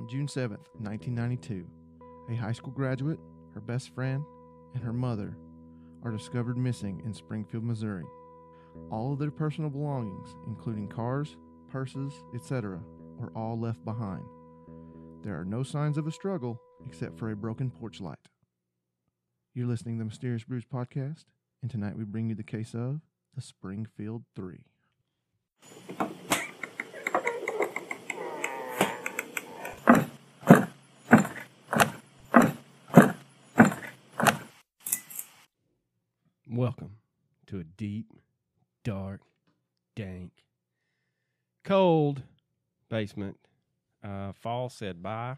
On June 7, 1992, a high school graduate, her best friend, and her mother are discovered missing in Springfield, Missouri. All of their personal belongings, including cars, purses, etc., are all left behind. There are no signs of a struggle except for a broken porch light. You're listening to the Mysterious Brews podcast, and tonight we bring you the case of the Springfield Three. Welcome to a deep, dark, dank, cold basement. Uh, fall said bye.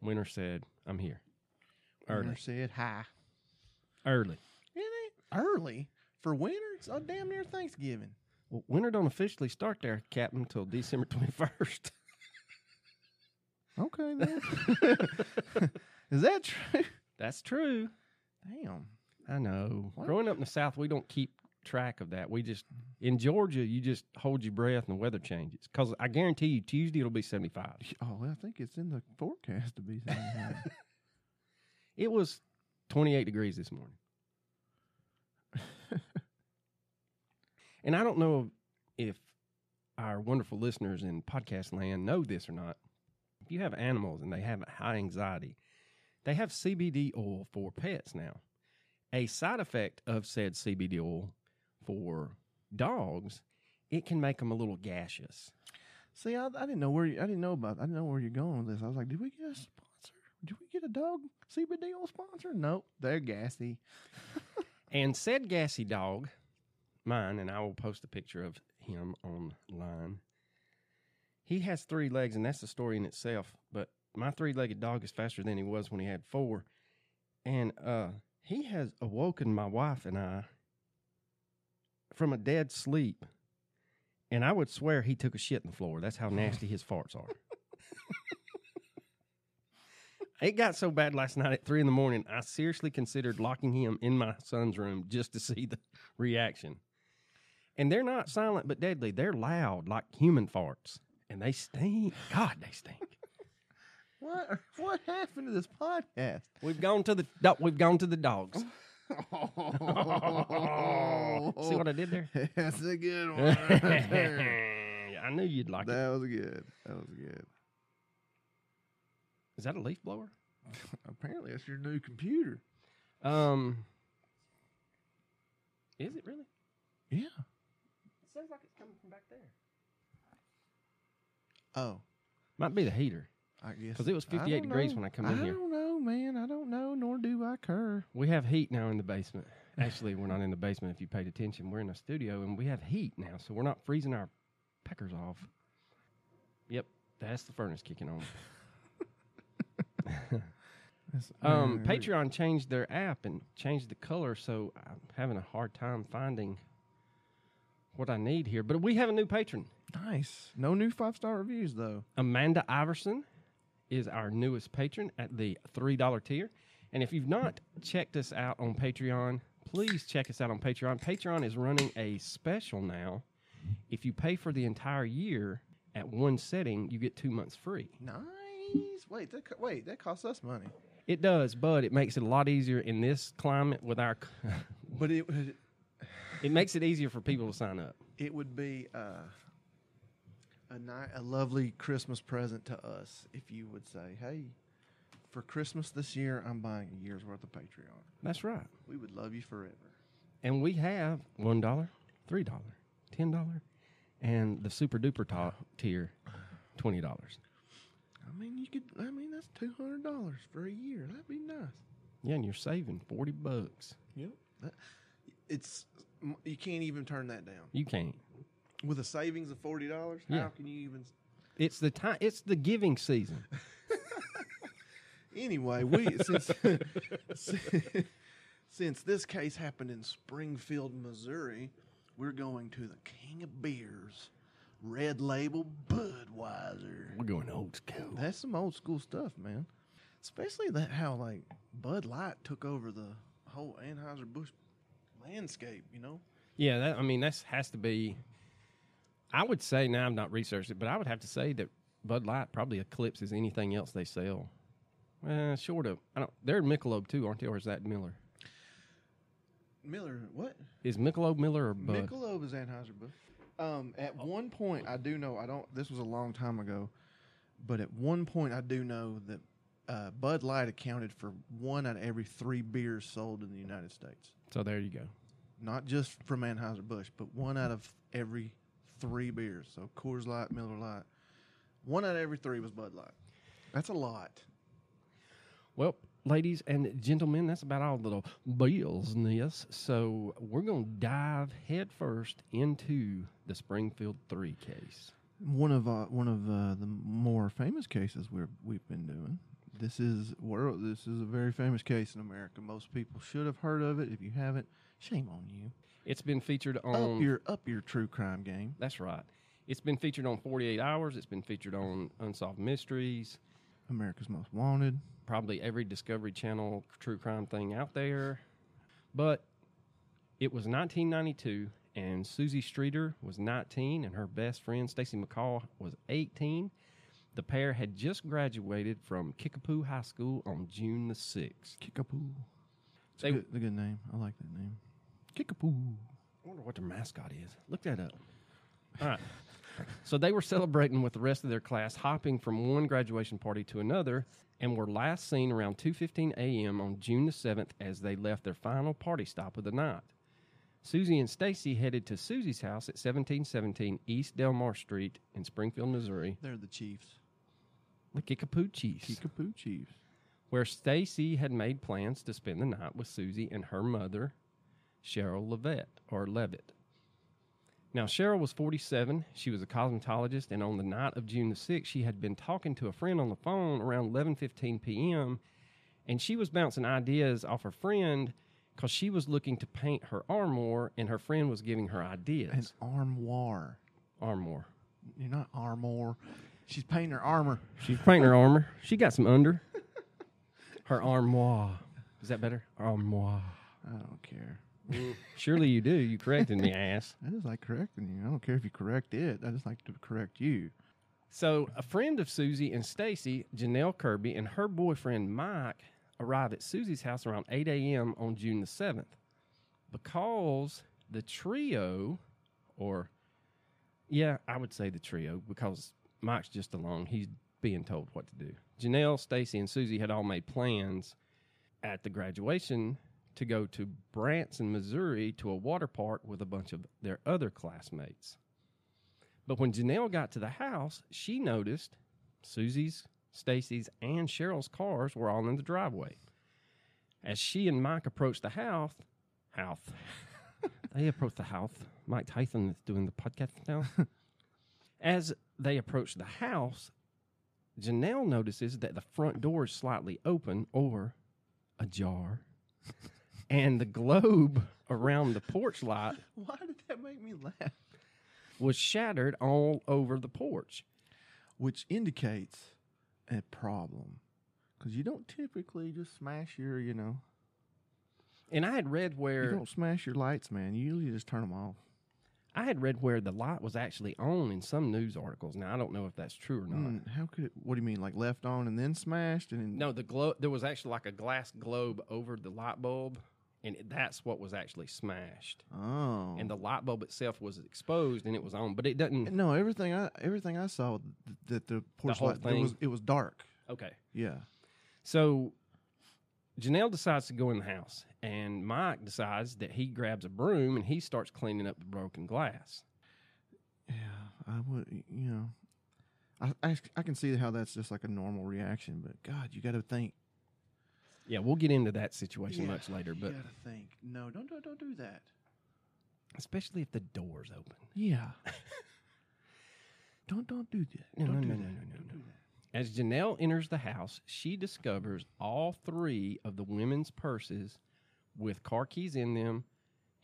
Winter said, I'm here. Early. Winter said hi. Early. It ain't early for winter. It's uh, damn near Thanksgiving. Well, winter don't officially start there, Captain, until December 21st. Okay, then. Is that true? That's true. Damn. I know. What? Growing up in the South, we don't keep track of that. We just, in Georgia, you just hold your breath and the weather changes. Because I guarantee you, Tuesday it'll be 75. Oh, I think it's in the forecast to be. 79. It was 28 degrees this morning. and I don't know if our wonderful listeners in podcast land know this or not. If you have animals and they have high anxiety, they have CBD oil for pets now. A side effect of said CBD oil for dogs, it can make them a little gaseous. See, I, I didn't know where you, I didn't know about. I didn't know where you're going with this. I was like, did we get a sponsor? Did we get a dog CBD oil sponsor? Nope, they're gassy. And said gassy dog, mine, and I will post a picture of him online. He has three legs, and that's the story in itself. But my three legged dog is faster than he was when he had four. And uh, he has awoken my wife and I from a dead sleep. And I would swear he took a shit in the floor. That's how nasty his farts are. It got so bad last night at three in the morning. I seriously considered locking him in my son's room just to see the reaction. And they're not silent but deadly. They're loud like human farts, and they stink. God, they stink. What? What happened to this podcast? We've gone to the do- we've gone to the dogs. See what I did there? That's a good one. I knew you'd like it. that was good. That was good. Is that a leaf blower? Apparently, that's your new computer. Um, is it really? Yeah. It sounds like it's coming from back there. Oh, Might be the heater. I guess Because it was I 58 don't degrees know. when I come in I here. don't know, man. I don't know, nor do I care. We have heat now in the basement. Actually, we're not in the basement if you paid attention. We're in a studio and we have heat now, so we're not freezing our peckers off. Yep, that's the furnace kicking on. Um, Patreon changed their app and changed the color, so I'm having a hard time finding what I need here. But we have a new patron. Nice. No new five star reviews though. Amanda Iverson is our newest patron at the $3 tier. And if you've not checked us out on Patreon, please check us out on Patreon. Patreon is running a special now. If you pay for the entire year at one setting, you get two months free. Nice. Wait, that, co- wait, that costs us money. It does, but it makes it a lot easier in this climate with our. But it would it makes it easier for people to sign up. it would be uh, a ni- a lovely Christmas present to us if you would say, "Hey, for Christmas this year, I'm buying a year's worth of Patreon." That's right. We would love you forever. And we have $1, $3, $10, and the super duper top tier, $20. I mean, you could. I mean, that's two hundred dollars for a year. That'd be nice. Yeah, and you're saving 40 bucks. Yep. That, it's you can't even turn that down You can't. With a savings of forty dollars. Yeah. How can you even? It's the time it's the giving season. Anyway, we since since this case happened in Springfield, Missouri, we're going to the King of Beers, Red Label Budweiser. We're going old school. That's some old school stuff, man. Especially that how like Bud Light took over the whole Anheuser Busch landscape. You know, Yeah, that I mean that's has to be I would say now I've not researched it, but I would have to say that Bud Light probably eclipses anything else they sell. Uh, short of, I don't. They're Michelob too, aren't they? Or is that Miller? Miller, what? Is Michelob Miller or Bud? Michelob is Anheuser Busch. Um, at one point, I do know. I don't. This was a long time ago, but at one point, I do know that uh, Bud Light accounted for one out of every three beers sold in the United States. So there you go. Not just from Anheuser Busch, but one out of every three beers. So Coors Light, Miller Lite, one out of every three was Bud Light. That's a lot. Well, ladies and gentlemen, that's about all the business. So we're going to dive headfirst into the Springfield 3 case. One of uh, one of uh, the more famous cases we're, we've been doing. This is world. This is a very famous case in America. Most people should have heard of it. If you haven't, shame on you. It's been featured on. up your up your true crime game. That's right. It's been featured on 48 Hours. It's been featured on Unsolved Mysteries. America's Most Wanted. Probably every Discovery Channel true crime thing out there. But it was 1992, and Susie Streeter was 19, and her best friend Stacy McCall was 18. The pair had just graduated from Kickapoo High School on June the 6th. Kickapoo. It's They- a, good, a good name. I like that name. Kickapoo. I wonder what their mascot is. Look that up. All right. So they were celebrating with the rest of their class, hopping from one graduation party to another, and were last seen around 2:15 a.m. on June the 7th as they left their final party stop of the night. Susie and Stacy headed to Susie's house at 1717 East Delmar Street in Springfield, Missouri, They're the Chiefs. the Kickapoo Chiefs, Kickapoo Chiefs. where Stacy had made plans to spend the night with Susie and her mother, Sherrill Levitt or Levitt. Now, Sherrill was 47. She was a cosmetologist, and on the night of June the 6th, she had been talking to a friend on the phone around 11:15 p.m. And she was bouncing ideas off her friend because she was looking to paint her armoire, and her friend was giving her An ideas. armoire. Armoire. You're not armor. She's painting her armor. She's painting her armor. She got some under. Her armoire. Is that better? Armoire. I don't care. Surely you do. You corrected me, ass. I just like correcting you. I don't care if you correct it. I just like to correct you. So, a friend of Susie and Stacy, Janelle Kirby, and her boyfriend Mike arrived at Susie's house around 8 a.m. on June the 7th because the trio, or yeah, I would say the trio because Mike's just along. He's being told what to do. Janelle, Stacy, and Susie had all made plans at the graduation to go to Branson, Missouri to a water park with a bunch of their other classmates. But when Janelle got to the house, she noticed Susie's, Stacy's, and Sherrill's cars were all in the driveway. As she and Mike approached the house, house, they approached the house. Mike Tyson is doing the podcast now. As they approached the house, Janelle notices that the front door is slightly open or ajar, and the globe around the porch light Why did that make me laugh? was shattered all over the porch. Which indicates a problem. Because you don't typically just smash your, you know, And I had read where you where don't smash your lights, man. You usually just turn them off. I had read where the light was actually on in some news articles. Now I don't know if that's true or not. Mm, how could it, what do you mean, like left on and then smashed? And then, No, the globe there was actually like a glass globe over the light bulb, and it- that's what was actually smashed. Oh. And the light bulb itself was exposed and it was on, but it doesn't. no, everything I everything I saw that the porch light it was thing? it was dark. Okay, Yeah. so Janelle decides to go in the house, and Mike decides that he grabs a broom and he starts cleaning up the broken glass. Yeah, I would, you know, I, I I can see how that's just like a normal reaction, but God, you got to think. Yeah, we'll get into that situation Yeah, much later, but you got to think. No, don't don't don't do that. especially if the door's open. Yeah. don't don't do that. No, don't no, do no, that. no, no, no, Don't no. do that. As Janelle enters the house, she discovers all three of the women's purses with car keys in them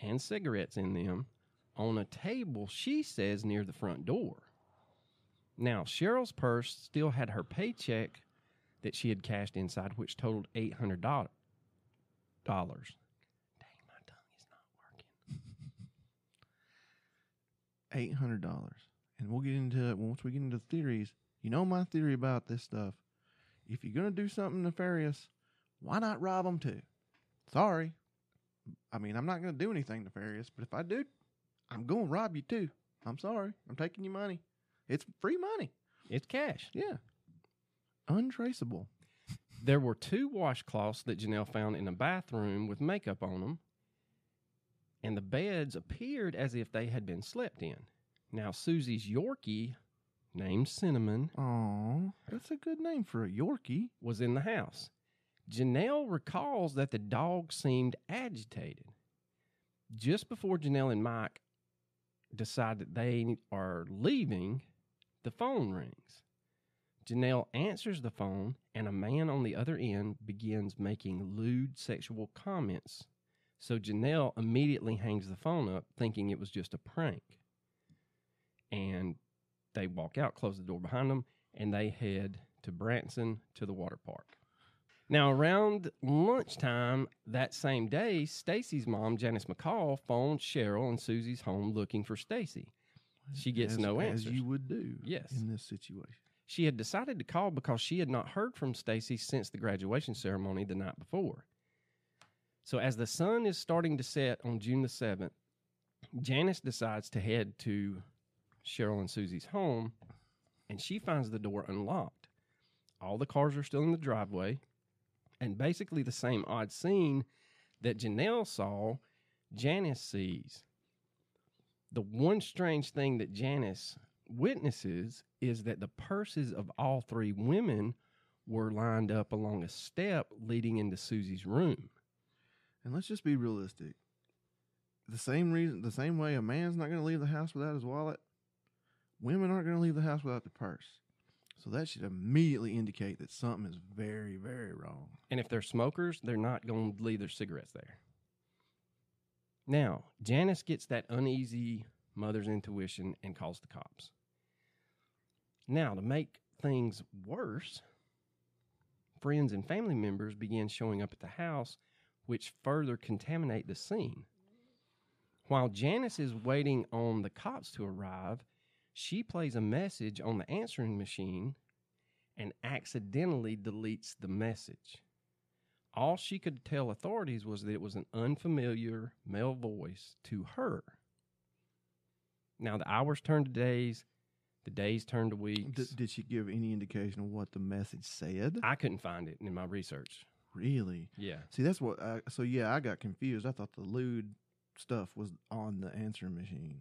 and cigarettes in them on a table, she says, near the front door. Now, Sherrill's purse still had her paycheck that she had cashed inside, which totaled $800. Dang, my tongue is not working. Eight hundred dollars, and we'll get into it once we get into theories. You know my theory about this stuff. If you're going to do something nefarious, why not rob them too? Sorry. I mean, I'm not going to do anything nefarious, but if I do, I'm going to rob you too. I'm sorry. I'm taking your money. It's free money. It's cash. Yeah. Untraceable. There were two washcloths that Janelle found in a bathroom with makeup on them, and the beds appeared as if they had been slept in. Now, Susie's Yorkie, named Cinnamon, Oh, that's a good name for a Yorkie. was in the house. Janelle recalls that the dog seemed agitated. Just before Janelle and Mike decide that they are leaving, the phone rings. Janelle answers the phone, and a man on the other end begins making lewd sexual comments. So Janelle immediately hangs the phone up, thinking it was just a prank. And they walk out, close the door behind them, and they head to Branson to the water park. Now, around lunchtime that same day, Stacy's mom, Janice McCall, phoned Sherrill and Susie's home looking for Stacy. She gets As- no As you would do Yes. in this situation. She had decided to call because she had not heard from Stacy since the graduation ceremony the night before. So as the sun is starting to set on June the 7th, Janice decides to head to Sherrill and Susie's home and she finds the door unlocked. All the cars are still in the driveway and basically the same odd scene that Janelle saw, Janice sees. The one strange thing that Janice witnesses is that the purses of all three women were lined up along a step leading into Susie's room. And let's just be realistic. The same reason, the same way a man's not going to leave the house without his wallet, women aren't going to leave the house without their purse. So that should immediately indicate that something is very, very wrong. And if they're smokers, they're not going to leave their cigarettes there. Now, Janice gets that uneasy mother's intuition and calls the cops. Now, to make things worse, friends and family members begin showing up at the house, which further contaminate the scene. While Janice is waiting on the cops to arrive, she plays a message on the answering machine and accidentally deletes the message. All she could tell authorities was that it was an unfamiliar male voice to her. Now the hours turned to days, the days turned to weeks. D- did she give any indication of what the message said? I couldn't find it in my research. really? Yeah. See, that's what. I, so yeah, I got confused. I thought the lewd stuff was on the answering machine.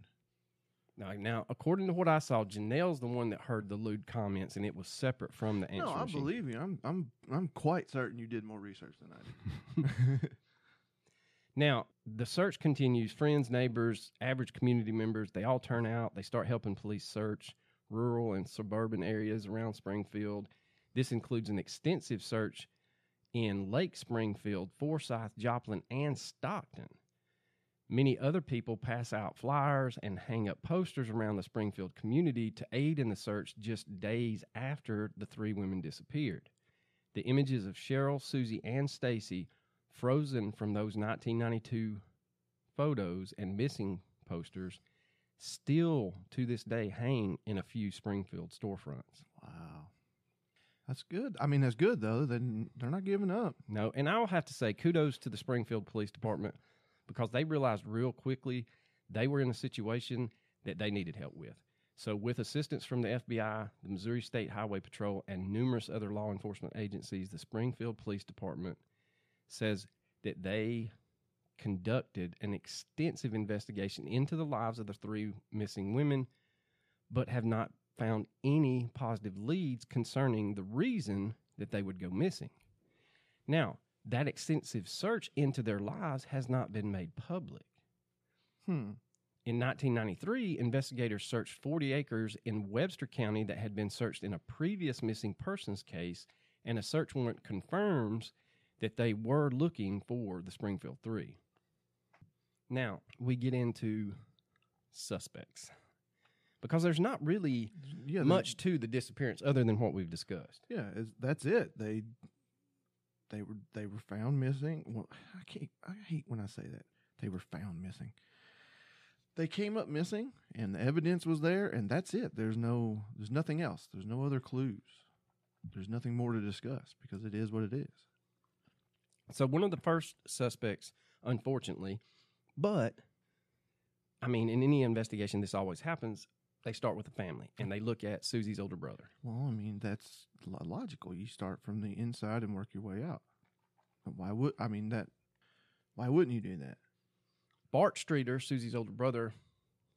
Now, now, according to what I saw, Janelle's the one that heard the lewd comments, and it was separate from the answer no, I machine. believe you. I'm, I'm, I'm quite certain you did more research than I did. Now, the search continues. Friends, neighbors, average community members, they all turn out. They start helping police search rural and suburban areas around Springfield. This includes an extensive search in Lake Springfield, Forsyth, Joplin, and Stockton. Many other people pass out flyers and hang up posters around the Springfield community to aid in the search just days after the three women disappeared. The images of Sherrill, Susie, and Stacy frozen from those 1992 photos and missing posters still to this day hang in a few Springfield storefronts. wow, that's good. I mean, that's good though. Then they're not giving up. No, and I'll have to say kudos to the Springfield Police Department because they realized real quickly they were in a situation that they needed help with. So, with assistance from the FBI, the Missouri State Highway Patrol, and numerous other law enforcement agencies, the Springfield Police Department says that they conducted an extensive investigation into the lives of the three missing women, but have not found any positive leads concerning the reason that they would go missing. Now, that extensive search into their lives has not been made public. Hmm. In 1993, investigators searched 40 acres in Webster County that had been searched in a previous missing persons case, and a search warrant confirms that they were looking for the Springfield Three. Now, we get into suspects because there's not really Yeah. much to the disappearance other than what we've discussed. Yeah, that's it. They they were they were found missing. Well, I can't. I hate when I say that. They were found missing. they came up missing, and the evidence was there, and that's it. There's no, there's nothing else. There's no other clues. There's nothing more to discuss because it is what it is. So one of the first suspects, unfortunately, but I mean, in any investigation, this always happens. They start with the family and they look at Susie's older brother. Well, I mean, that's logical. You start from the inside and work your way out. Why would I mean that? Why wouldn't you do that? Bart Streeter, Susie's older brother,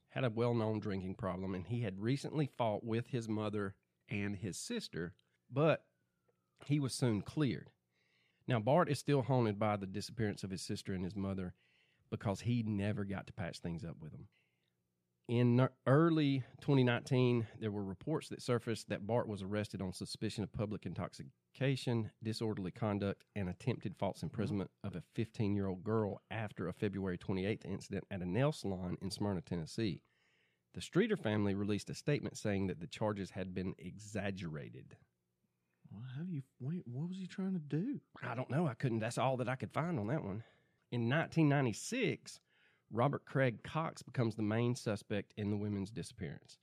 had a well known drinking problem and he had recently fought with his mother and his sister, but he was soon cleared. Now, Bart is still haunted by the disappearance of his sister and his mother because he never got to patch things up with them. In early 2019, there were reports that surfaced that Bart was arrested on suspicion of public intoxication, disorderly conduct, and attempted false mm-hmm. imprisonment of a 15 year old girl after a February 28th incident at a nail salon in Smyrna, Tennessee. The Streeter family released a statement saying that the charges had been exaggerated. Well, how do you? What, what was he trying to do? I don't know. I couldn't. That's all that I could find on that one. In 1996, Robert Craig Cox becomes the main suspect in the women's disappearance.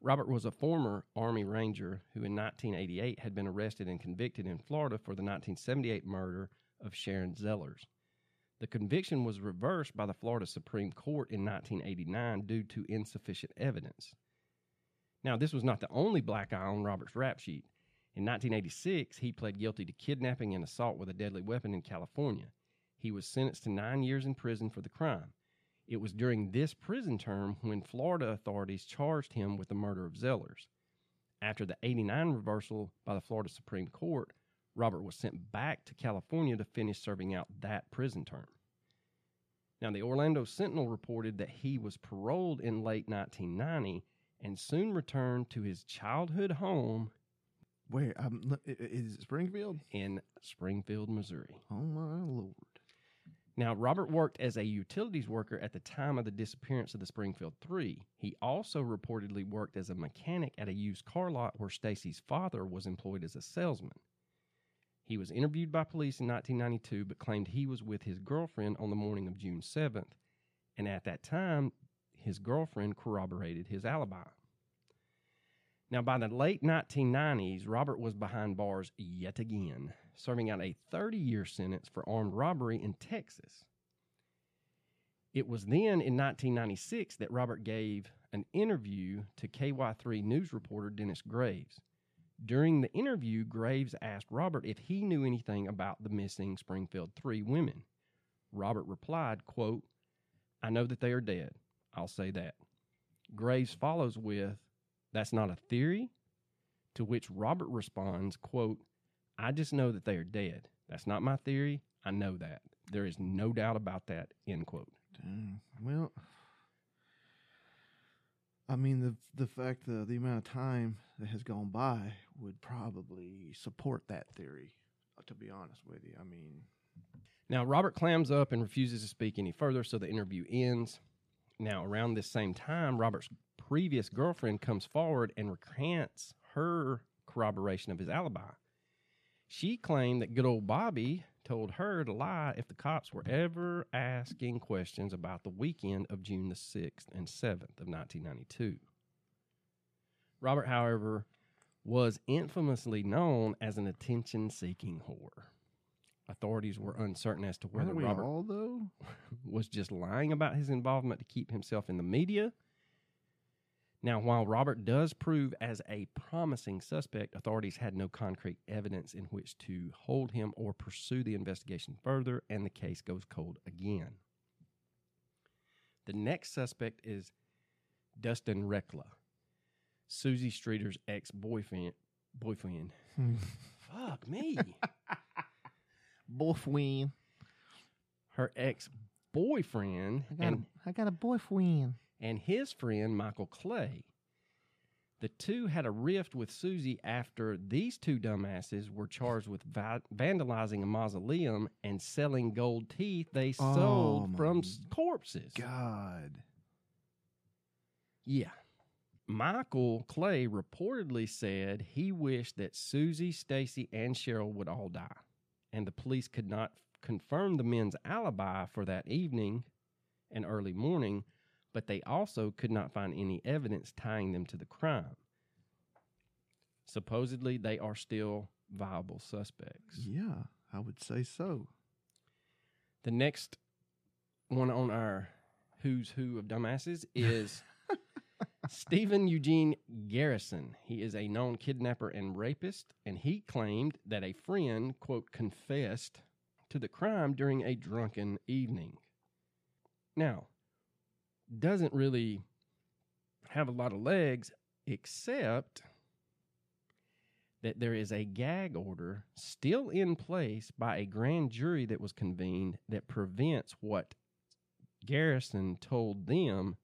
Robert was a former Army Ranger who, in 1988, had been arrested and convicted in Florida for the 1978 murder of Sharon Zellers. The conviction was reversed by the Florida Supreme Court in 1989 due to insufficient evidence. Now, this was not the only black eye on Robert's rap sheet. In 1986, he pled guilty to kidnapping and assault with a deadly weapon in California. He was sentenced to nine years in prison for the crime. It was during this prison term when Florida authorities charged him with the murder of Zellers. After the 89 reversal by the Florida Supreme Court, Robert was sent back to California to finish serving out that prison term. Now, the Orlando Sentinel reported that he was paroled in late 1990 and soon returned to his childhood home Where? Um, l- i- i- is it Springfield? in Springfield, Missouri. Oh my lord! Now, Robert worked as a utilities worker at the time of the disappearance of the Springfield Three. He also reportedly worked as a mechanic at a used car lot where Stacy's father was employed as a salesman. He was interviewed by police in 1992, but claimed he was with his girlfriend on the morning of June 7th, and at that time, his girlfriend corroborated his alibi. Now, by the late 1990s, Robert was behind bars yet again, serving out a 30 year sentence for armed robbery in Texas. It was then in 1996 that Robert gave an interview to KY3 news reporter Dennis Graves. During the interview, Graves asked Robert if he knew anything about the missing Springfield 3 women. Robert replied, quote, I know that they are dead. I'll say that. Graves follows with, That's not a theory? To which Robert responds, quote, I just know that they are dead. That's not my theory. I know that. There is no doubt about that. End quote. Dang. Well, I mean the the fact the the amount of time that has gone by would probably support that theory. uh, To be honest with you, I mean, Now, Robert clams up and refuses to speak any further, so the interview ends. Now, around this same time, Robert's previous girlfriend comes forward and recants her corroboration of his alibi. She claimed that good old Bobby told her to lie if the cops were ever asking questions about the weekend of June the 6th and 7th of 1992. Robert, however, was infamously known as an attention seeking whore. Authorities were uncertain as to whether Robert all though? was just lying about his involvement to keep himself in the media. Now, while Robert does prove as a promising suspect, authorities had no concrete evidence in which to hold him or pursue the investigation further, and the case goes cold again. The next suspect is Dustin Recla, Susie Streeter's ex boyfriend. Boyfriend. Fuck me. Boyfriend. Her ex boyfriend and I got a boyfriend. And his friend Michael Clay. The two had a rift with Susie after these two dumbasses were charged with va- vandalizing a mausoleum and selling gold teeth they Oh, sold from s- corpses. God. Yeah. Michael Clay reportedly said he wished that Susie, Stacy, and Sherrill would all die, and the police could not confirm the men's alibi for that evening and early morning, but they also could not find any evidence tying them to the crime. Supposedly, they are still viable suspects. Yeah, I would say so. The next one on our who's who of dumbasses is Stephen Eugene Garrison. He is a known kidnapper and rapist, and he claimed that a friend, quote, confessed to the crime during a drunken evening. Now, doesn't really have a lot of legs, except that there is a gag order still in place by a grand jury that was convened that prevents what Garrison told them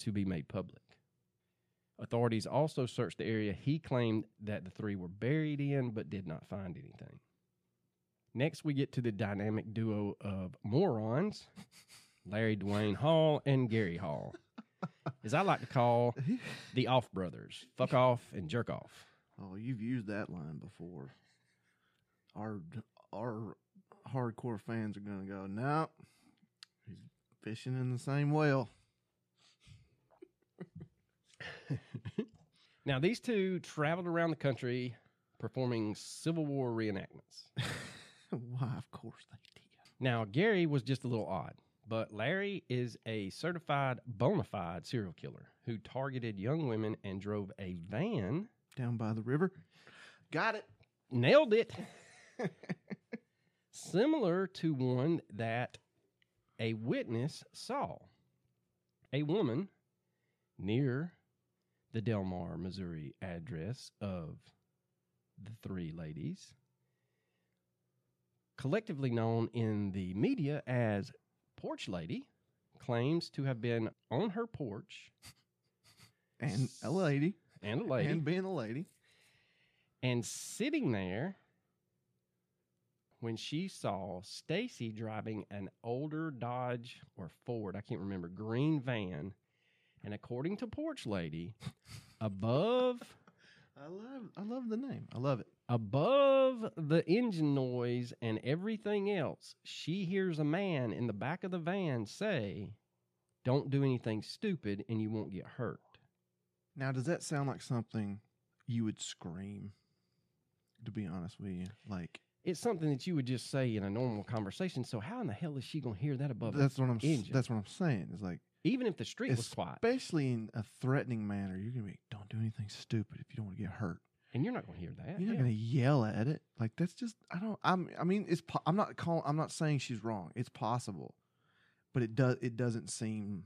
to be made public. Authorities also searched the area he claimed that the three were buried in, but did not find anything. Next, we get to the dynamic duo of morons Larry Dwayne Hall and Gary Hall, as I like to call the Off Brothers fuck off and jerk off. Oh, you've used that line before. Our our hardcore fans are gonna go, no, he's fishing in the same well. Now, these two traveled around the country performing Civil War reenactments. Why, of course they did. Now, Gary was just a little odd, but Larry is a certified bona fide serial killer who targeted young women and drove a van. Down by the river. Got it. Nailed it. Similar to one that a witness saw. A woman near the Delmar, Missouri address of the three ladies, collectively known in the media as Porch Lady, claims to have been on her porch And a lady. and a lady And being a lady. and sitting there when she saw Stacy driving an older Dodge or Ford, I can't remember, green van, and according to Porch Lady, above I love I love the name. I love it. Above the engine noise and everything else, she hears a man in the back of the van say, "Don't do anything stupid and you won't get hurt." Now does that sound like something you would scream? To be honest with you. Like It's something that you would just say in a normal conversation. So how in the hell is she going to hear that above? that's what I'm engine. that's what I'm saying. It's like Even if the street was quiet, especially in a threatening manner, you're gonna be don't do anything stupid if you don't want to get hurt. And you're not going to hear that. You're not Yeah. gonna yell at it. Like that's just I don't. I'm. I mean, it's. po- I'm not calling. I'm not saying she's wrong. It's possible, but it does. It doesn't seem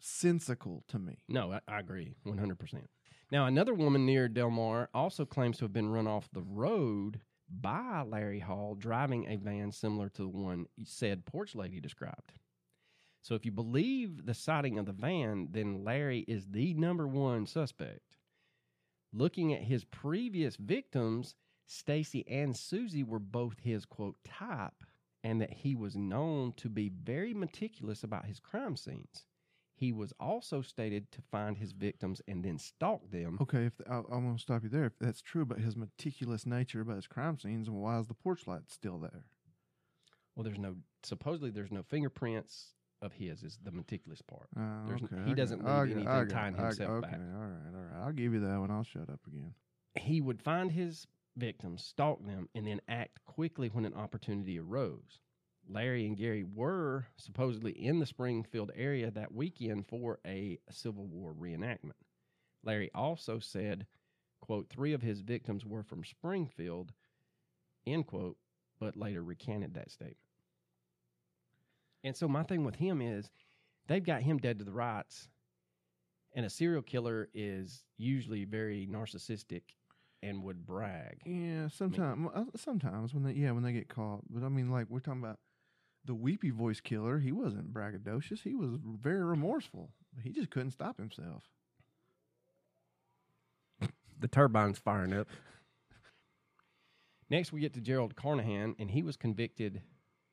sensical to me. No, I, I agree 100%. Now, another woman near Delmar also claims to have been run off the road by Larry Hall driving a van similar to the one said porch lady described. So, if you believe the sighting of the van, then Larry is the number one suspect. Looking at his previous victims, Stacy and Susie were both his quote type, and that he was known to be very meticulous about his crime scenes. He was also stated to find his victims and then stalk them. Okay, if I, I'm gonna stop you there. If that's true about his meticulous nature about his crime scenes, why is the porch light still there? Well, there's no supposedly there's no fingerprints of his is the meticulous part. Uh, There's- okay, he I doesn't got- leave anything I got- tying I himself okay, back. all right, all right. I'll give you that one. I'll shut up again. He would find his victims, stalk them, and then act quickly when an opportunity arose. Larry and Gary were supposedly in the Springfield area that weekend for a Civil War reenactment. Larry also said, quote, three of his victims were from Springfield, end quote, but later recanted that statement. And so my thing with him is they've got him dead to the rights, and a serial killer is usually very narcissistic and would brag. Yeah, sometimes, uh, sometimes when they, yeah, when they get caught. But I mean, like we're talking about the weepy voice killer. He wasn't braggadocious. He was very remorseful. He just couldn't stop himself. The turbine's firing up. Next, we get to Gerald Carnahan, and he was convicted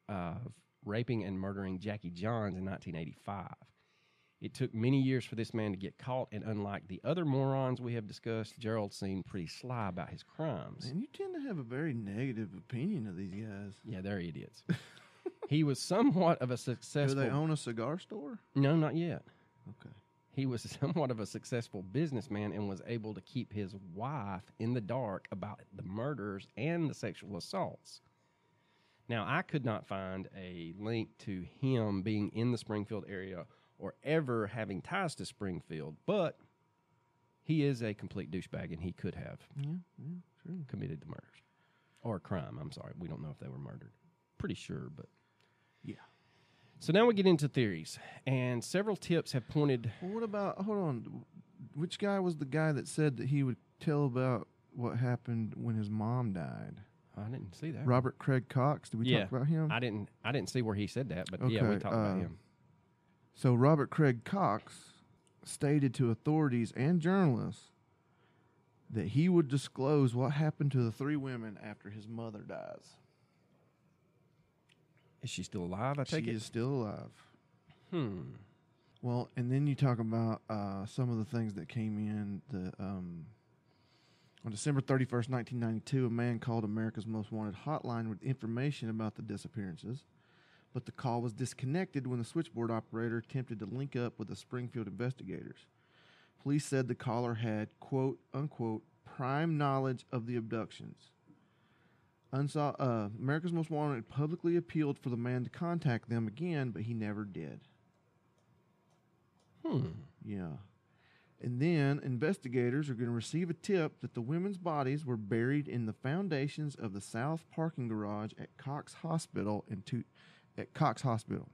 of raping and murdering Jackie Johns in 1985. It took many years for this man to get caught, and unlike the other morons we have discussed, Gerald seemed pretty sly about his crimes. And you tend to have a very negative opinion of these guys. Yeah, they're idiots. he was somewhat of a successful. Do they own a cigar store? no, not yet. Okay. He was somewhat of a successful businessman and was able to keep his wife in the dark about the murders and the sexual assaults. Now, I could not find a link to him being in the Springfield area or ever having ties to Springfield, but he is a complete douchebag and he could have Yeah, yeah, true. committed the murders or a crime. I'm sorry. We don't know if they were murdered. Pretty sure, but. Yeah. So now we get into theories, and several tips have pointed. Well, what about hold on? Which guy was the guy that said that he would tell about what happened when his mom died? I didn't see that. Robert Craig Cox. Did we Yeah. talk about him? I didn't. I didn't see where he said that, but yeah, we Okay, talked about uh, him. So Robert Craig Cox stated to authorities and journalists that he would disclose what happened to the three women after his mother dies. Is she still alive? I think She take it. is still alive. Hmm. Well, and then you talk about uh, some of the things that came in. The um, on December thirty first, nineteen ninety two, a man called America's Most Wanted hotline with information about the disappearances, but the call was disconnected when the switchboard operator attempted to link up with the Springfield investigators. Police said the caller had quote unquote prime knowledge of the abductions. Unsaw, uh, America's Most Wanted publicly appealed for the man to contact them again, but he never did. Hmm. Yeah. And then investigators are going to receive a tip that the women's bodies were buried in the foundations of the south parking garage at Cox Hospital in two, at Cox Hospital.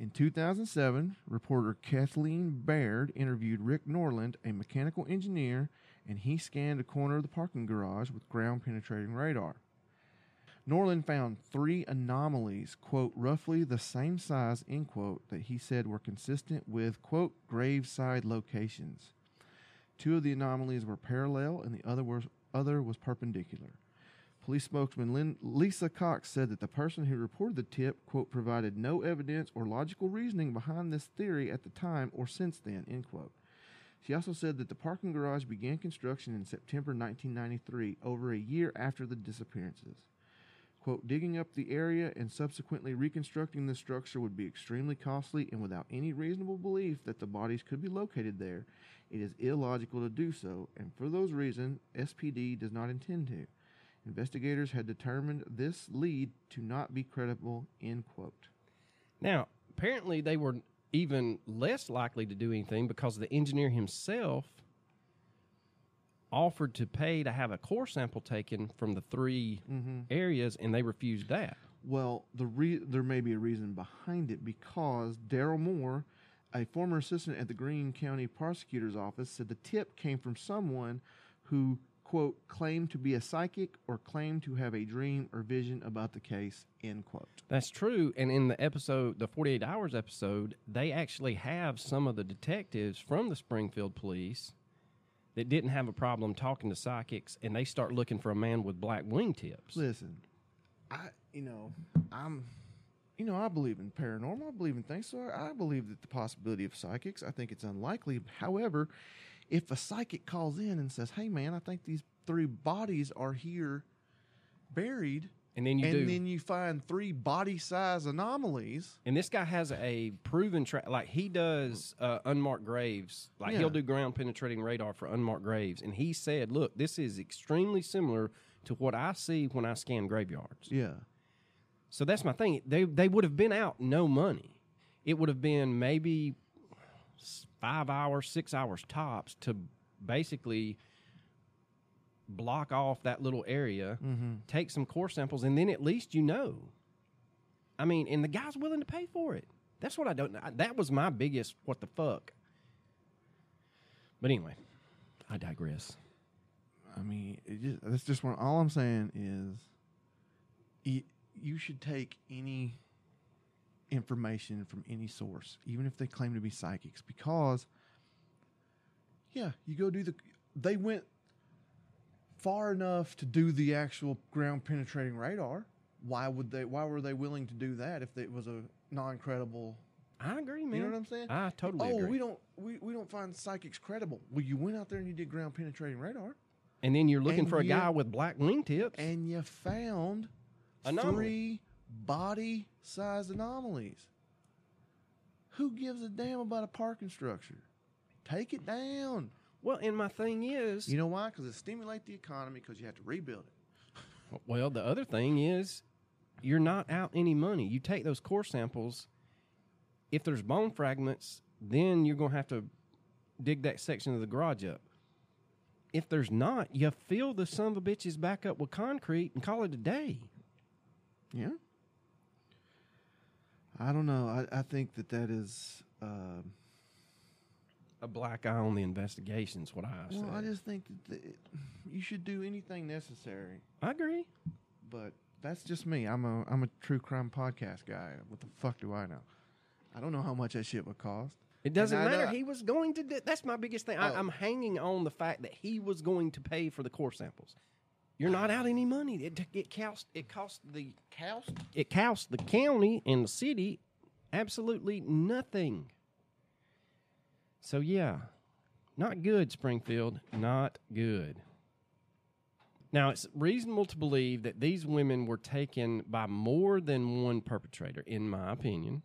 In 2007, reporter Kathleen Baird interviewed Rick Norland, a mechanical engineer, and he scanned a corner of the parking garage with ground penetrating radar. Norland found three anomalies, quote, roughly the same size, end quote, that he said were consistent with, quote, graveside locations. Two of the anomalies were parallel and the other was, other was perpendicular. Police spokesman Lisa Cox said that the person who reported the tip, quote, provided no evidence or logical reasoning behind this theory at the time or since then, end quote. She also said that the parking garage began construction in September 1993, over a year after the disappearances. Quote, digging up the area and subsequently reconstructing the structure would be extremely costly, and without any reasonable belief that the bodies could be located there, it is illogical to do so, and for those reasons, SPD does not intend to. Investigators had determined this lead to not be credible, end quote. Now, apparently, they were even less likely to do anything because the engineer himself offered to pay to have a core sample taken from the 3 Mm-hmm. areas, and they refused that. Well, the re- there may be a reason behind it because Darrell Moore, a former assistant at the Greene County Prosecutor's Office, said the tip came from someone who, quote, claimed to be a psychic or claimed to have a dream or vision about the case, end quote. That's true. And in the episode, the 48 Hours episode, they actually have some of the detectives from the Springfield police that didn't have a problem talking to psychics, and they start looking for a man with black wingtips. Listen, I, you know, I'm, you know, I believe in paranormal. I believe in things. So I believe that the possibility of psychics. I think it's unlikely. However, if a psychic calls in and says, "Hey, man, I think these three bodies are here, buried," And then you and do. then you find three body-size anomalies. and this guy has a proven track. Like he does uh, unmarked graves. Like Yeah. he'll do ground penetrating radar for unmarked graves. And he said, "Look, this is extremely similar to what I see when I scan graveyards." Yeah, So that's my thing. They they would have been out no money. It would have been maybe s- five hours, six hours tops to basically block off that little area, mm-hmm. take some core samples, and then at least you know. I mean, and the guy's willing to pay for it. That's what I don't. know. That was my biggest what the fuck. But anyway, I digress. I mean, it just, that's just one. All I'm saying is, y you should take any information from any source, even if they claim to be psychics, because, yeah, you go do the. They went far enough to do the actual ground penetrating radar. Why would they? Why were they willing to do that if it was a non credible? I agree, man. You know what I'm saying? I totally oh, agree. we don't we, we don't find psychics credible. Well, you went out there and you did ground penetrating radar. and then you're looking and for a you- guy with black wingtips. and you found Anomaly. three body sized anomalies. Who gives a damn about a parking structure? Take it down. Well, and my thing is, You know why? Because it stimulates the economy because you have to rebuild it. well, the other thing is, you're not out any money. You take those core samples. If there's bone fragments, then you're going to have to dig that section of the garage up. If there's not, you fill the son of a bitches back up with concrete and call it a day. Yeah. I don't know. I, I think that that is. Um, A black eye on the investigation's what I well, said. I just think that the, you should do anything necessary. I agree. But that's just me. I'm a I'm a true crime podcast guy. What the fuck do I know? I don't know how much that shit would cost. It doesn't matter. know- He was going to. Do, that's my biggest thing. Oh. I, I'm hanging on the fact that he was going to pay for the core samples. You're not out any money. It it cost it cost the Cost? it cost the county and the city absolutely nothing. So yeah, not good, Springfield. Not good. Now it's reasonable to believe that these women were taken by more than one perpetrator, in my opinion.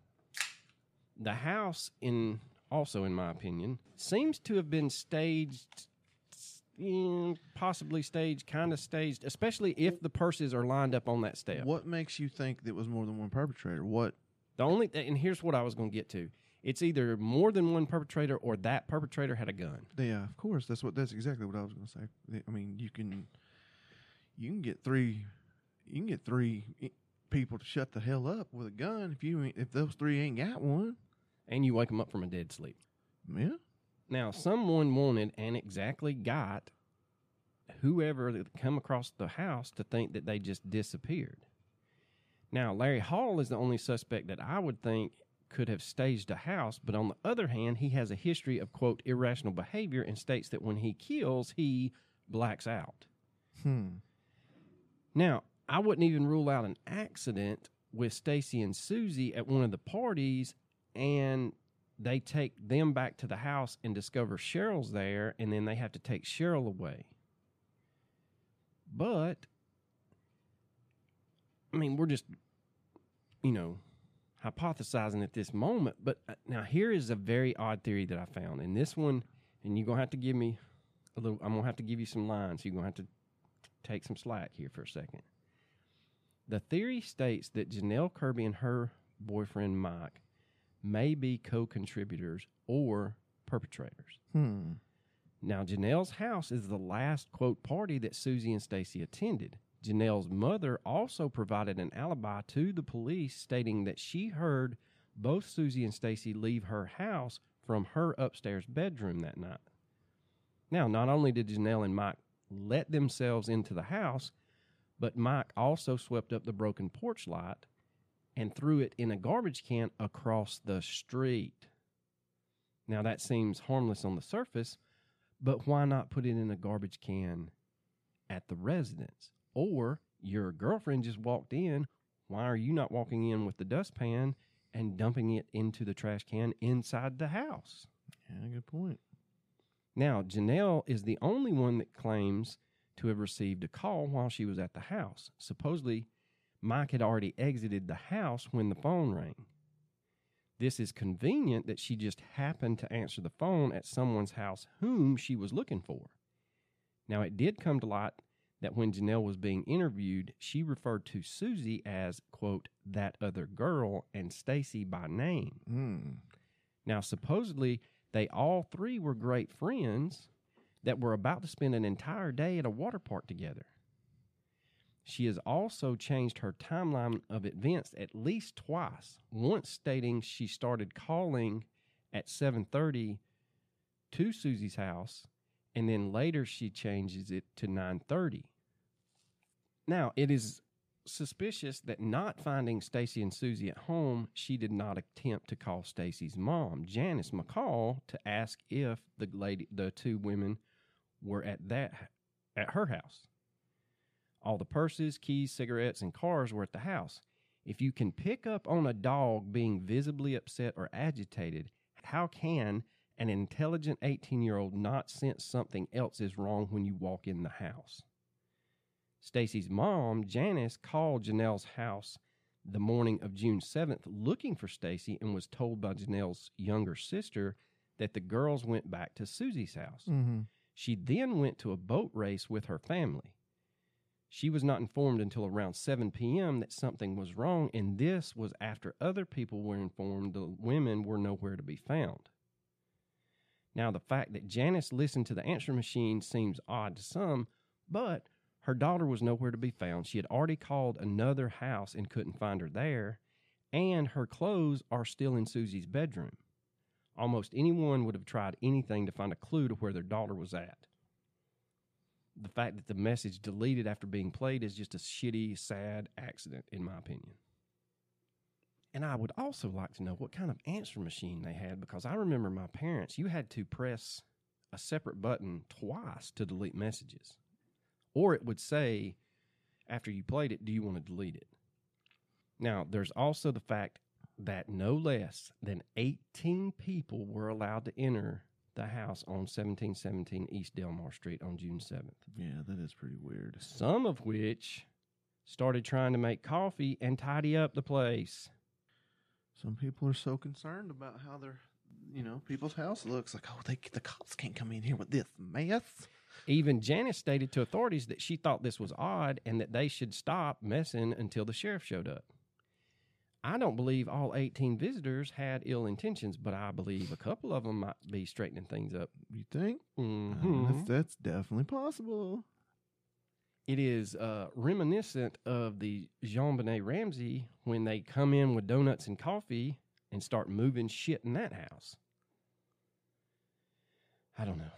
The house, in also in my opinion, seems to have been staged, mm, possibly staged, kind of staged, especially if the purses are lined up on that step. What makes you think there was more than one perpetrator? What? The only and here's what I was going to get to. It's either more than one perpetrator or that perpetrator had a gun. Yeah, of course. That's what. That's exactly what I was going to say. I mean, you can, you can get three, you can get three people to shut the hell up with a gun if you if those three ain't got one. And you wake them up from a dead sleep. Yeah. Now, someone wanted and exactly got whoever that come across the house to think that they just disappeared. Now, Larry Hall is the only suspect that I would think could have staged a house, but on the other hand, he has a history of quote irrational behavior and states that when he kills, he blacks out. Hmm. Now, I wouldn't even rule out an accident with Stacy and Susie at one of the parties, and they take them back to the house and discover Sherrill's there, and then they have to take Sherrill away. But, I mean, we're just, you know, hypothesizing at this moment. But uh, now here is a very odd theory that I found, and this one, and you're gonna have to give me a little. I'm gonna have to give you some lines. You're gonna have to take some slack here for a second. The theory states that Janelle Kirby and her boyfriend Mike may be co contributors or perpetrators. Hmm. Now, Janelle's house is the last quote party that Susie and Stacy attended. Janelle's mother also provided an alibi to the police stating that she heard both Susie and Stacy leave her house from her upstairs bedroom that night. Now, not only did Janelle and Mike let themselves into the house, but Mike also swept up the broken porch light and threw it in a garbage can across the street. Now, that seems harmless on the surface, but why not put it in a garbage can at the residence? Or your girlfriend just walked in. Why are you not walking in with the dustpan and dumping it into the trash can inside the house? Yeah, good point. Now, Janelle is the only one that claims to have received a call while she was at the house. Supposedly, Mike had already exited the house when the phone rang. This is convenient that she just happened to answer the phone at someone's house whom she was looking for. Now, it did come to light that when Janelle was being interviewed, she referred to Susie as, quote, that other girl and Stacy by name. Hmm. Now, supposedly, they all three were great friends that were about to spend an entire day at a water park together. She has also changed her timeline of events at least twice. Once stating she started calling at 7:30 to Susie's house and then later she changes it to 9:30. Now, it is suspicious that not finding Stacy and Susie at home, she did not attempt to call Stacy's mom, Janice McCall, to ask if the lady, the two women, were at that at her house. All the purses, keys, cigarettes, and cars were at the house. If you can pick up on a dog being visibly upset or agitated, how can an intelligent 18 year old not sense something else is wrong when you walk in the house? Stacy's mom, Janice, called Janelle's house the morning of June 7th looking for Stacy and was told by Janelle's younger sister that the girls went back to Susie's house. Mm-hmm. She then went to a boat race with her family. She was not informed until around 7 p.m. that something was wrong, and this was after other people were informed the women were nowhere to be found. Now, the fact that Janice listened to the answer machine seems odd to some, but her daughter was nowhere to be found. She had already called another house and couldn't find her there, and her clothes are still in Susie's bedroom. Almost anyone would have tried anything to find a clue to where their daughter was at. The fact that the message deleted after being played is just a shitty, sad accident, in my opinion. And I would also like to know what kind of answer machine they had because I remember my parents, you had to press a separate button twice to delete messages. Or it would say, after you played it, do you want to delete it? Now, there's also the fact that no less than 18 people were allowed to enter the house on 1717 East Delmar Street on June 7th. Yeah, that is pretty weird. Some of which started trying to make coffee and tidy up the place. Some people are so concerned about how their, you know, people's house looks. Like, oh, they the cops can't come in here with this mess. Even Janice stated to authorities that she thought this was odd and that they should stop messing until the sheriff showed up. I don't believe all 18 visitors had ill intentions, but I believe a couple of them might be straightening things up. You think? Uh, Mhm. that's, that's definitely possible. It is uh, reminiscent of the JonBenét Ramsey when they come in with donuts and coffee and start moving shit in that house. I don't know.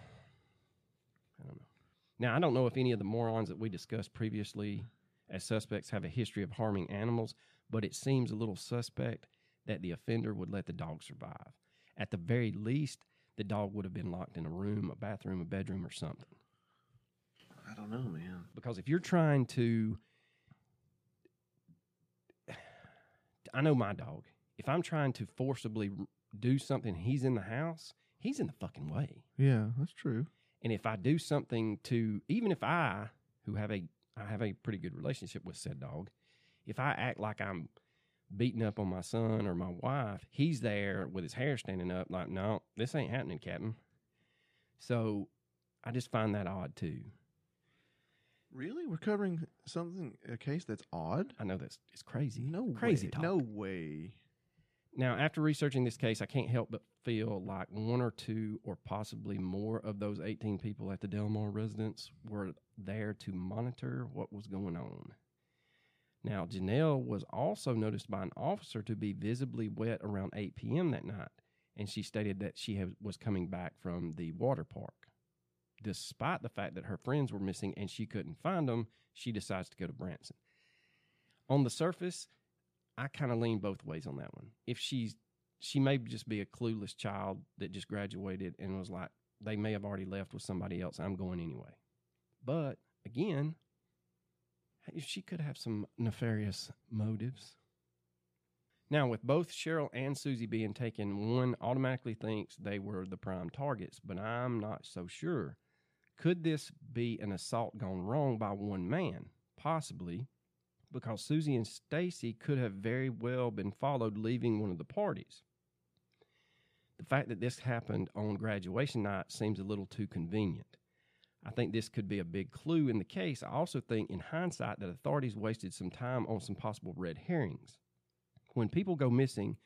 I don't know. Now, I don't know if any of the morons that we discussed previously as suspects have a history of harming animals, but it seems a little suspect that the offender would let the dog survive. At the very least, the dog would have been locked in a room, a bathroom, a bedroom, or something. I don't know, man. Because if you're trying to, I know my dog. If I'm trying to forcibly do something, he's in the house, he's in the fucking way. Yeah, that's true. And if I do something to, even if I, who have a, I have a pretty good relationship with said dog, if I act like I'm beating up on my son or my wife, he's there with his hair standing up, like, no, this ain't happening, Captain. So I just find that odd too. Really? We're covering something, a case that's odd? I know that's it's crazy. No crazy way. talk. No way. Now, after researching this case, I can't help but feel like one or two or possibly more of those 18 people at the Delmar residence were there to monitor what was going on. Now, Janelle was also noticed by an officer to be visibly wet around 8 p.m. that night, and she stated that she was coming back from the water park. Despite the fact that her friends were missing and she couldn't find them, she decides to go to Branson. On the surface, I kind of lean both ways on that one. If she's she may just be a clueless child that just graduated and was like they may have already left with somebody else. I'm going anyway. But again, she could have some nefarious motives. Now, with both Sherrill and Susie being taken, one automatically thinks they were the prime targets, but I'm not so sure. Could this be an assault gone wrong by one man? Possibly, because Susie and Stacy could have very well been followed leaving one of the parties. The fact that this happened on graduation night seems a little too convenient. I think this could be a big clue in the case. I also think, in hindsight, that authorities wasted some time on some possible red herrings. When people go missing,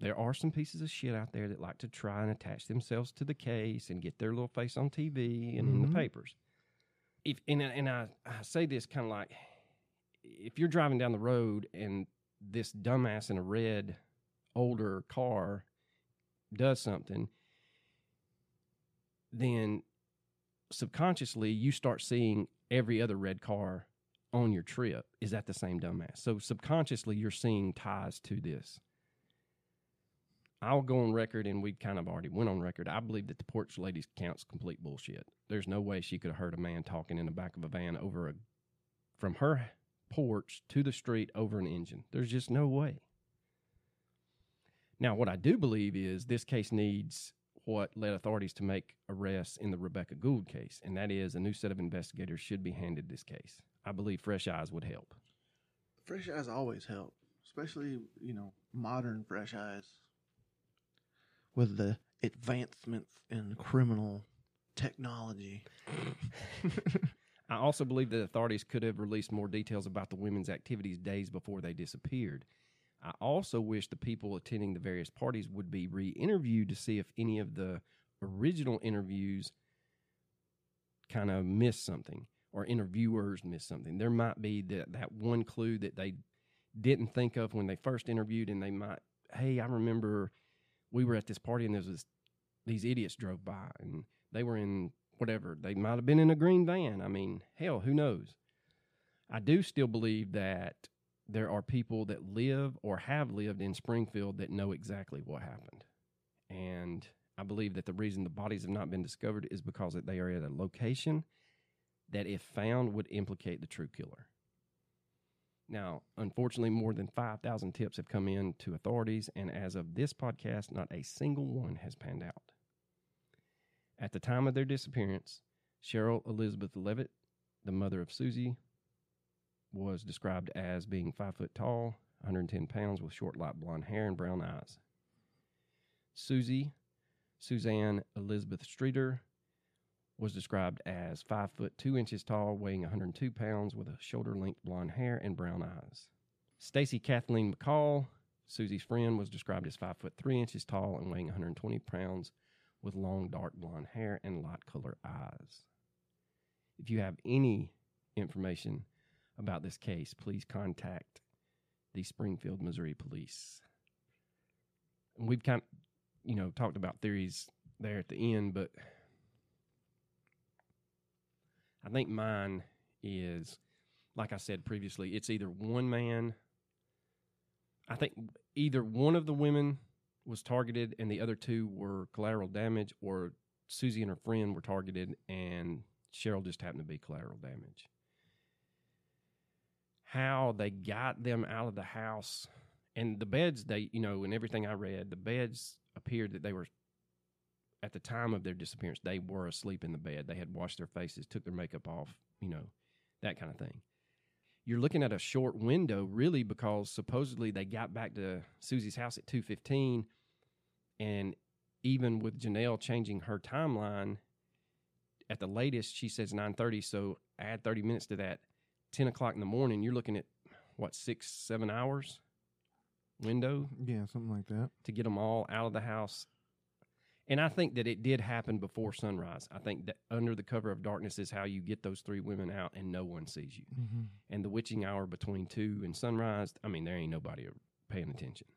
there are some pieces of shit out there that like to try and attach themselves to the case and get their little face on TV and in Mhm. the papers. If and, and I, I say this kind of like if you're driving down the road and this dumbass in a red older car does something, then subconsciously you start seeing every other red car on your trip is that the same dumbass. So subconsciously you're seeing ties to this. I'll go on record, and we kind of already went on record. I believe that the porch lady's count's complete bullshit. There's no way she could have heard a man talking in the back of a van over a from her porch to the street over an engine. There's just no way. Now, what I do believe is this case needs what led authorities to make arrests in the Rebekah Gould case, and that is a new set of investigators should be handed this case. I believe fresh eyes would help. Fresh eyes always help, especially you know modern fresh eyes with the advancements in criminal technology. I also believe that authorities could have released more details about the women's activities days before they disappeared. I also wish the people attending the various parties would be re interviewed to see if any of the original interviews kind of missed something or interviewers missed something. There might be that, that one clue that they didn't think of when they first interviewed, and they might, hey, I remember we were at this party and there was this, these idiots drove by and they were in whatever. They might have been in a green van. I mean, hell, who knows? I do still believe that there are people that live or have lived in Springfield that know exactly what happened. And I believe that the reason the bodies have not been discovered is because they are at a location that, if found, would implicate the true killer. Now, unfortunately, more than 5,000 tips have come in to authorities, and as of this podcast, not a single one has panned out. At the time of their disappearance, Sherrill Elizabeth Levitt, the mother of Susie, was described as being five foot tall, 110 pounds, with short, light blonde hair and brown eyes. Susie, Suzanne Elizabeth Streeter, was described as five foot two inches tall, weighing 102 pounds, with a shoulder length blonde hair and brown eyes. Stacy Kathleen McCall, Susie's friend, was described as five foot three inches tall and weighing 120 pounds, with long dark blonde hair and light color eyes. If you have any information about this case, please contact the Springfield, Missouri police. And we've kind of, you know, talked about theories there at the end, but I think mine is, like I said previously, it's either one man. I think either one of the women was targeted and the other two were collateral damage, or Susie and her friend were targeted and Sherrill just happened to be collateral damage. How they got them out of the house and the beds, they, you know, and everything I read, the beds appeared that they were, at the time of their disappearance, they were asleep in the bed. They had washed their faces, took their makeup off, you know, that kind of thing you're looking at a short window really because supposedly they got back to Susie's house at 2:15 and even with Janelle changing her timeline at the latest she says 9:30 so add 30 minutes to that 10 o'clock in the morning you're looking at what six seven hours window Yeah, something like that. to get them all out of the house and I think that it did happen before sunrise. I think that under the cover of darkness is how you get those three women out and no one sees you Mm-hmm. and the witching hour between two and sunrise, I mean, there ain't nobody paying attention.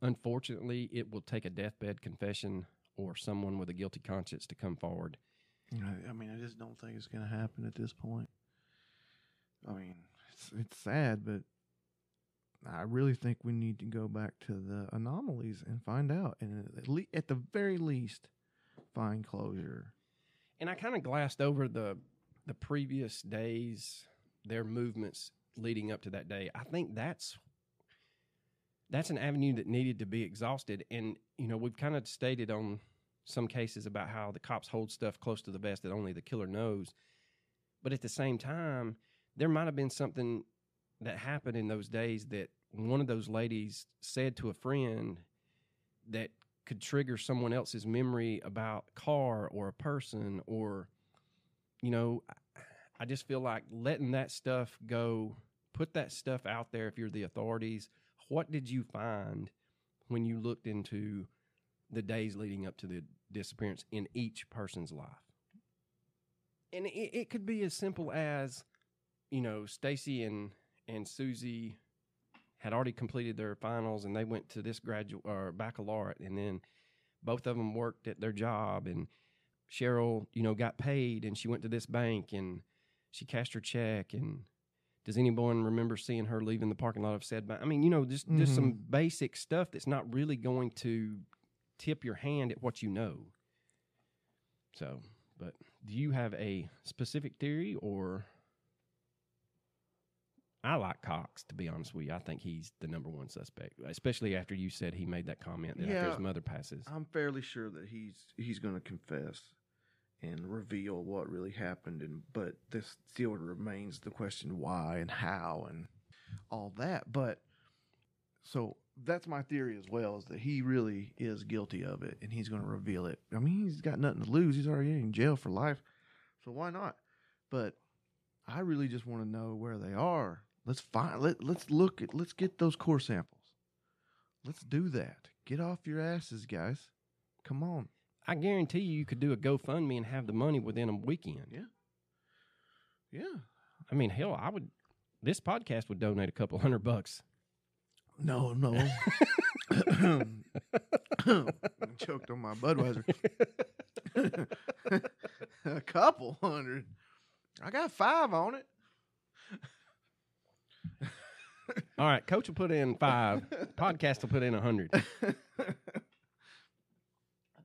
Unfortunately, it will take a deathbed confession or someone with a guilty conscience to come forward. I, I mean, I just don't think it's going to happen at this point. I mean, it's, it's sad, but I really think we need to go back to the anomalies and find out, and at, le- at the very least, find closure. And I kind of glassed over the the previous days, their movements leading up to that day. I think that's that's an avenue that needed to be exhausted. And you know, we've kind of stated on some cases about how the cops hold stuff close to the vest that only the killer knows. But at the same time, there might have been something that happened in those days that one of those ladies said to a friend that could trigger someone else's memory about a car or a person or you know I- just feel like letting that stuff go put that stuff out there if you're the authorities. What did you find when you looked into the days leading up to the disappearance in each person's life? And it, it could be as simple as you know stacy and and susie had already completed their finals and they went to this graduate or baccalaureate and then both of them worked at their job and Sherrill, you know, got paid and she went to this bank and she cashed her check and does anyone remember seeing her leaving the parking lot of said bank? I mean, you know, just just some mm-hmm. basic stuff that's not really going to tip your hand at what you know. So, but do you have a specific theory or I like Cox, to be honest with you. I think he's the number one suspect, especially after you said he made that comment that after his mother passes. I'm fairly sure that he's he's going to confess and reveal what really happened, and but this still remains the question why and how and all that. But So that's my theory as well is that he really is guilty of it and he's going to reveal it. I mean, he's got nothing to lose. He's already in jail for life. So why not? But I really just want to know where they are. Let's find let let's look at let's get those core samples. Let's do that. Get off your asses, guys. Come on. I guarantee you, you could do a GoFundMe and have the money within a weekend. Yeah. Yeah. I mean, hell, I would. This podcast would donate a couple hundred bucks. No, no. choked on my Budweiser. a couple hundred. I got five on it. All right, Coach will put in five. Podcast will put in a hundred. I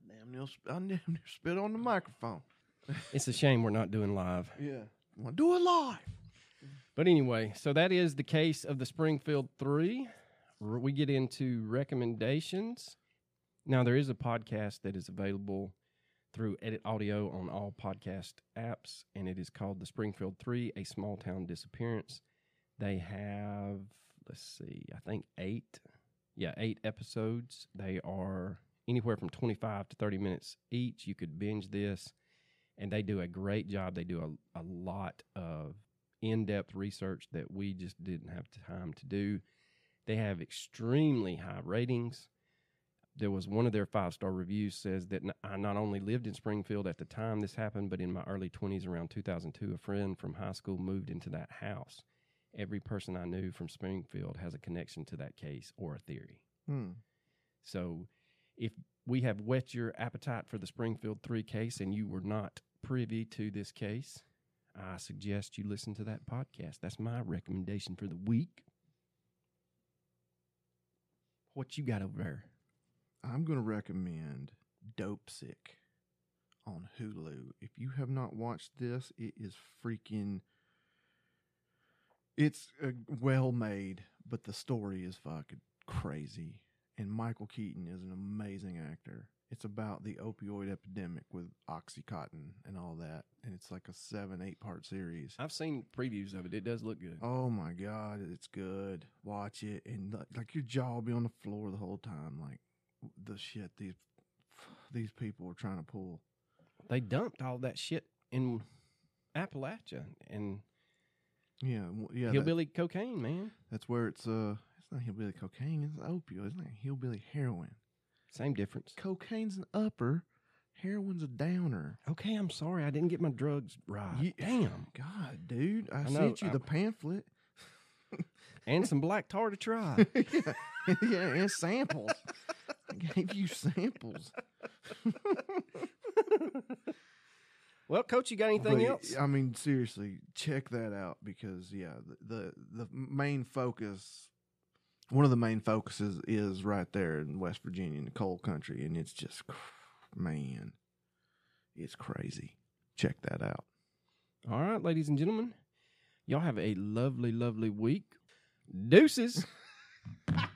damn near, sp- I damn near spit on the microphone. It's a shame we're not doing live. Yeah. Want to do it live. But anyway, so that is the case of the Springfield Three. R- We get into recommendations. Now, there is a podcast that is available through Edit Audio on all podcast apps, and it is called The Springfield Three A Small Town Disappearance. They have, let's see, I think eight, yeah, eight episodes. They are anywhere from 25 to 30 minutes each. You could binge this, and they do a great job. They do a, a lot of in depth research that we just didn't have time to do. They have extremely high ratings. There was one of their five star reviews says that I not only lived in Springfield at the time this happened, but in my early 20s, around 2002, a friend from high school moved into that house. Every person I knew from Springfield has a connection to that case or a theory. Hmm. So if we have whet your appetite for the Springfield 3 case and you were not privy to this case, I suggest you listen to that podcast. That's my recommendation for the week. What you got over there? I'm going to recommend Dopesick on Hulu. If you have not watched this, it is freaking. It's uh, well made, but the story is fucking crazy. And Michael Keaton is an amazing actor. It's about the opioid epidemic with Oxycontin and all that. And it's like a seven, eight part series. I've seen previews of it. It does look good. Oh my God, it's good. Watch it. And like- like your jaw will be on the floor the whole time. Like the shit these these people are trying to pull. They dumped all that shit in Appalachia and Yeah, w- yeah. hillbilly cocaine, man. that's where it's uh, it's not hillbilly cocaine. It's opioid. It's not hillbilly heroin. Same difference. Cocaine's an upper, heroin's a downer. Okay, I'm sorry. I didn't get my drugs right. Ye- Damn. God, dude, I, I know, sent you I- the pamphlet. And some black tar to try. yeah, yeah, and samples. I gave you samples. well, coach, you got anything But, else? I mean, seriously, check that out because yeah, the, the the main focus, one of the main focuses is right there in West Virginia in the coal country, and it's just man, it's crazy. Check that out. All right, ladies and gentlemen, y'all have a lovely, lovely week. Deuces.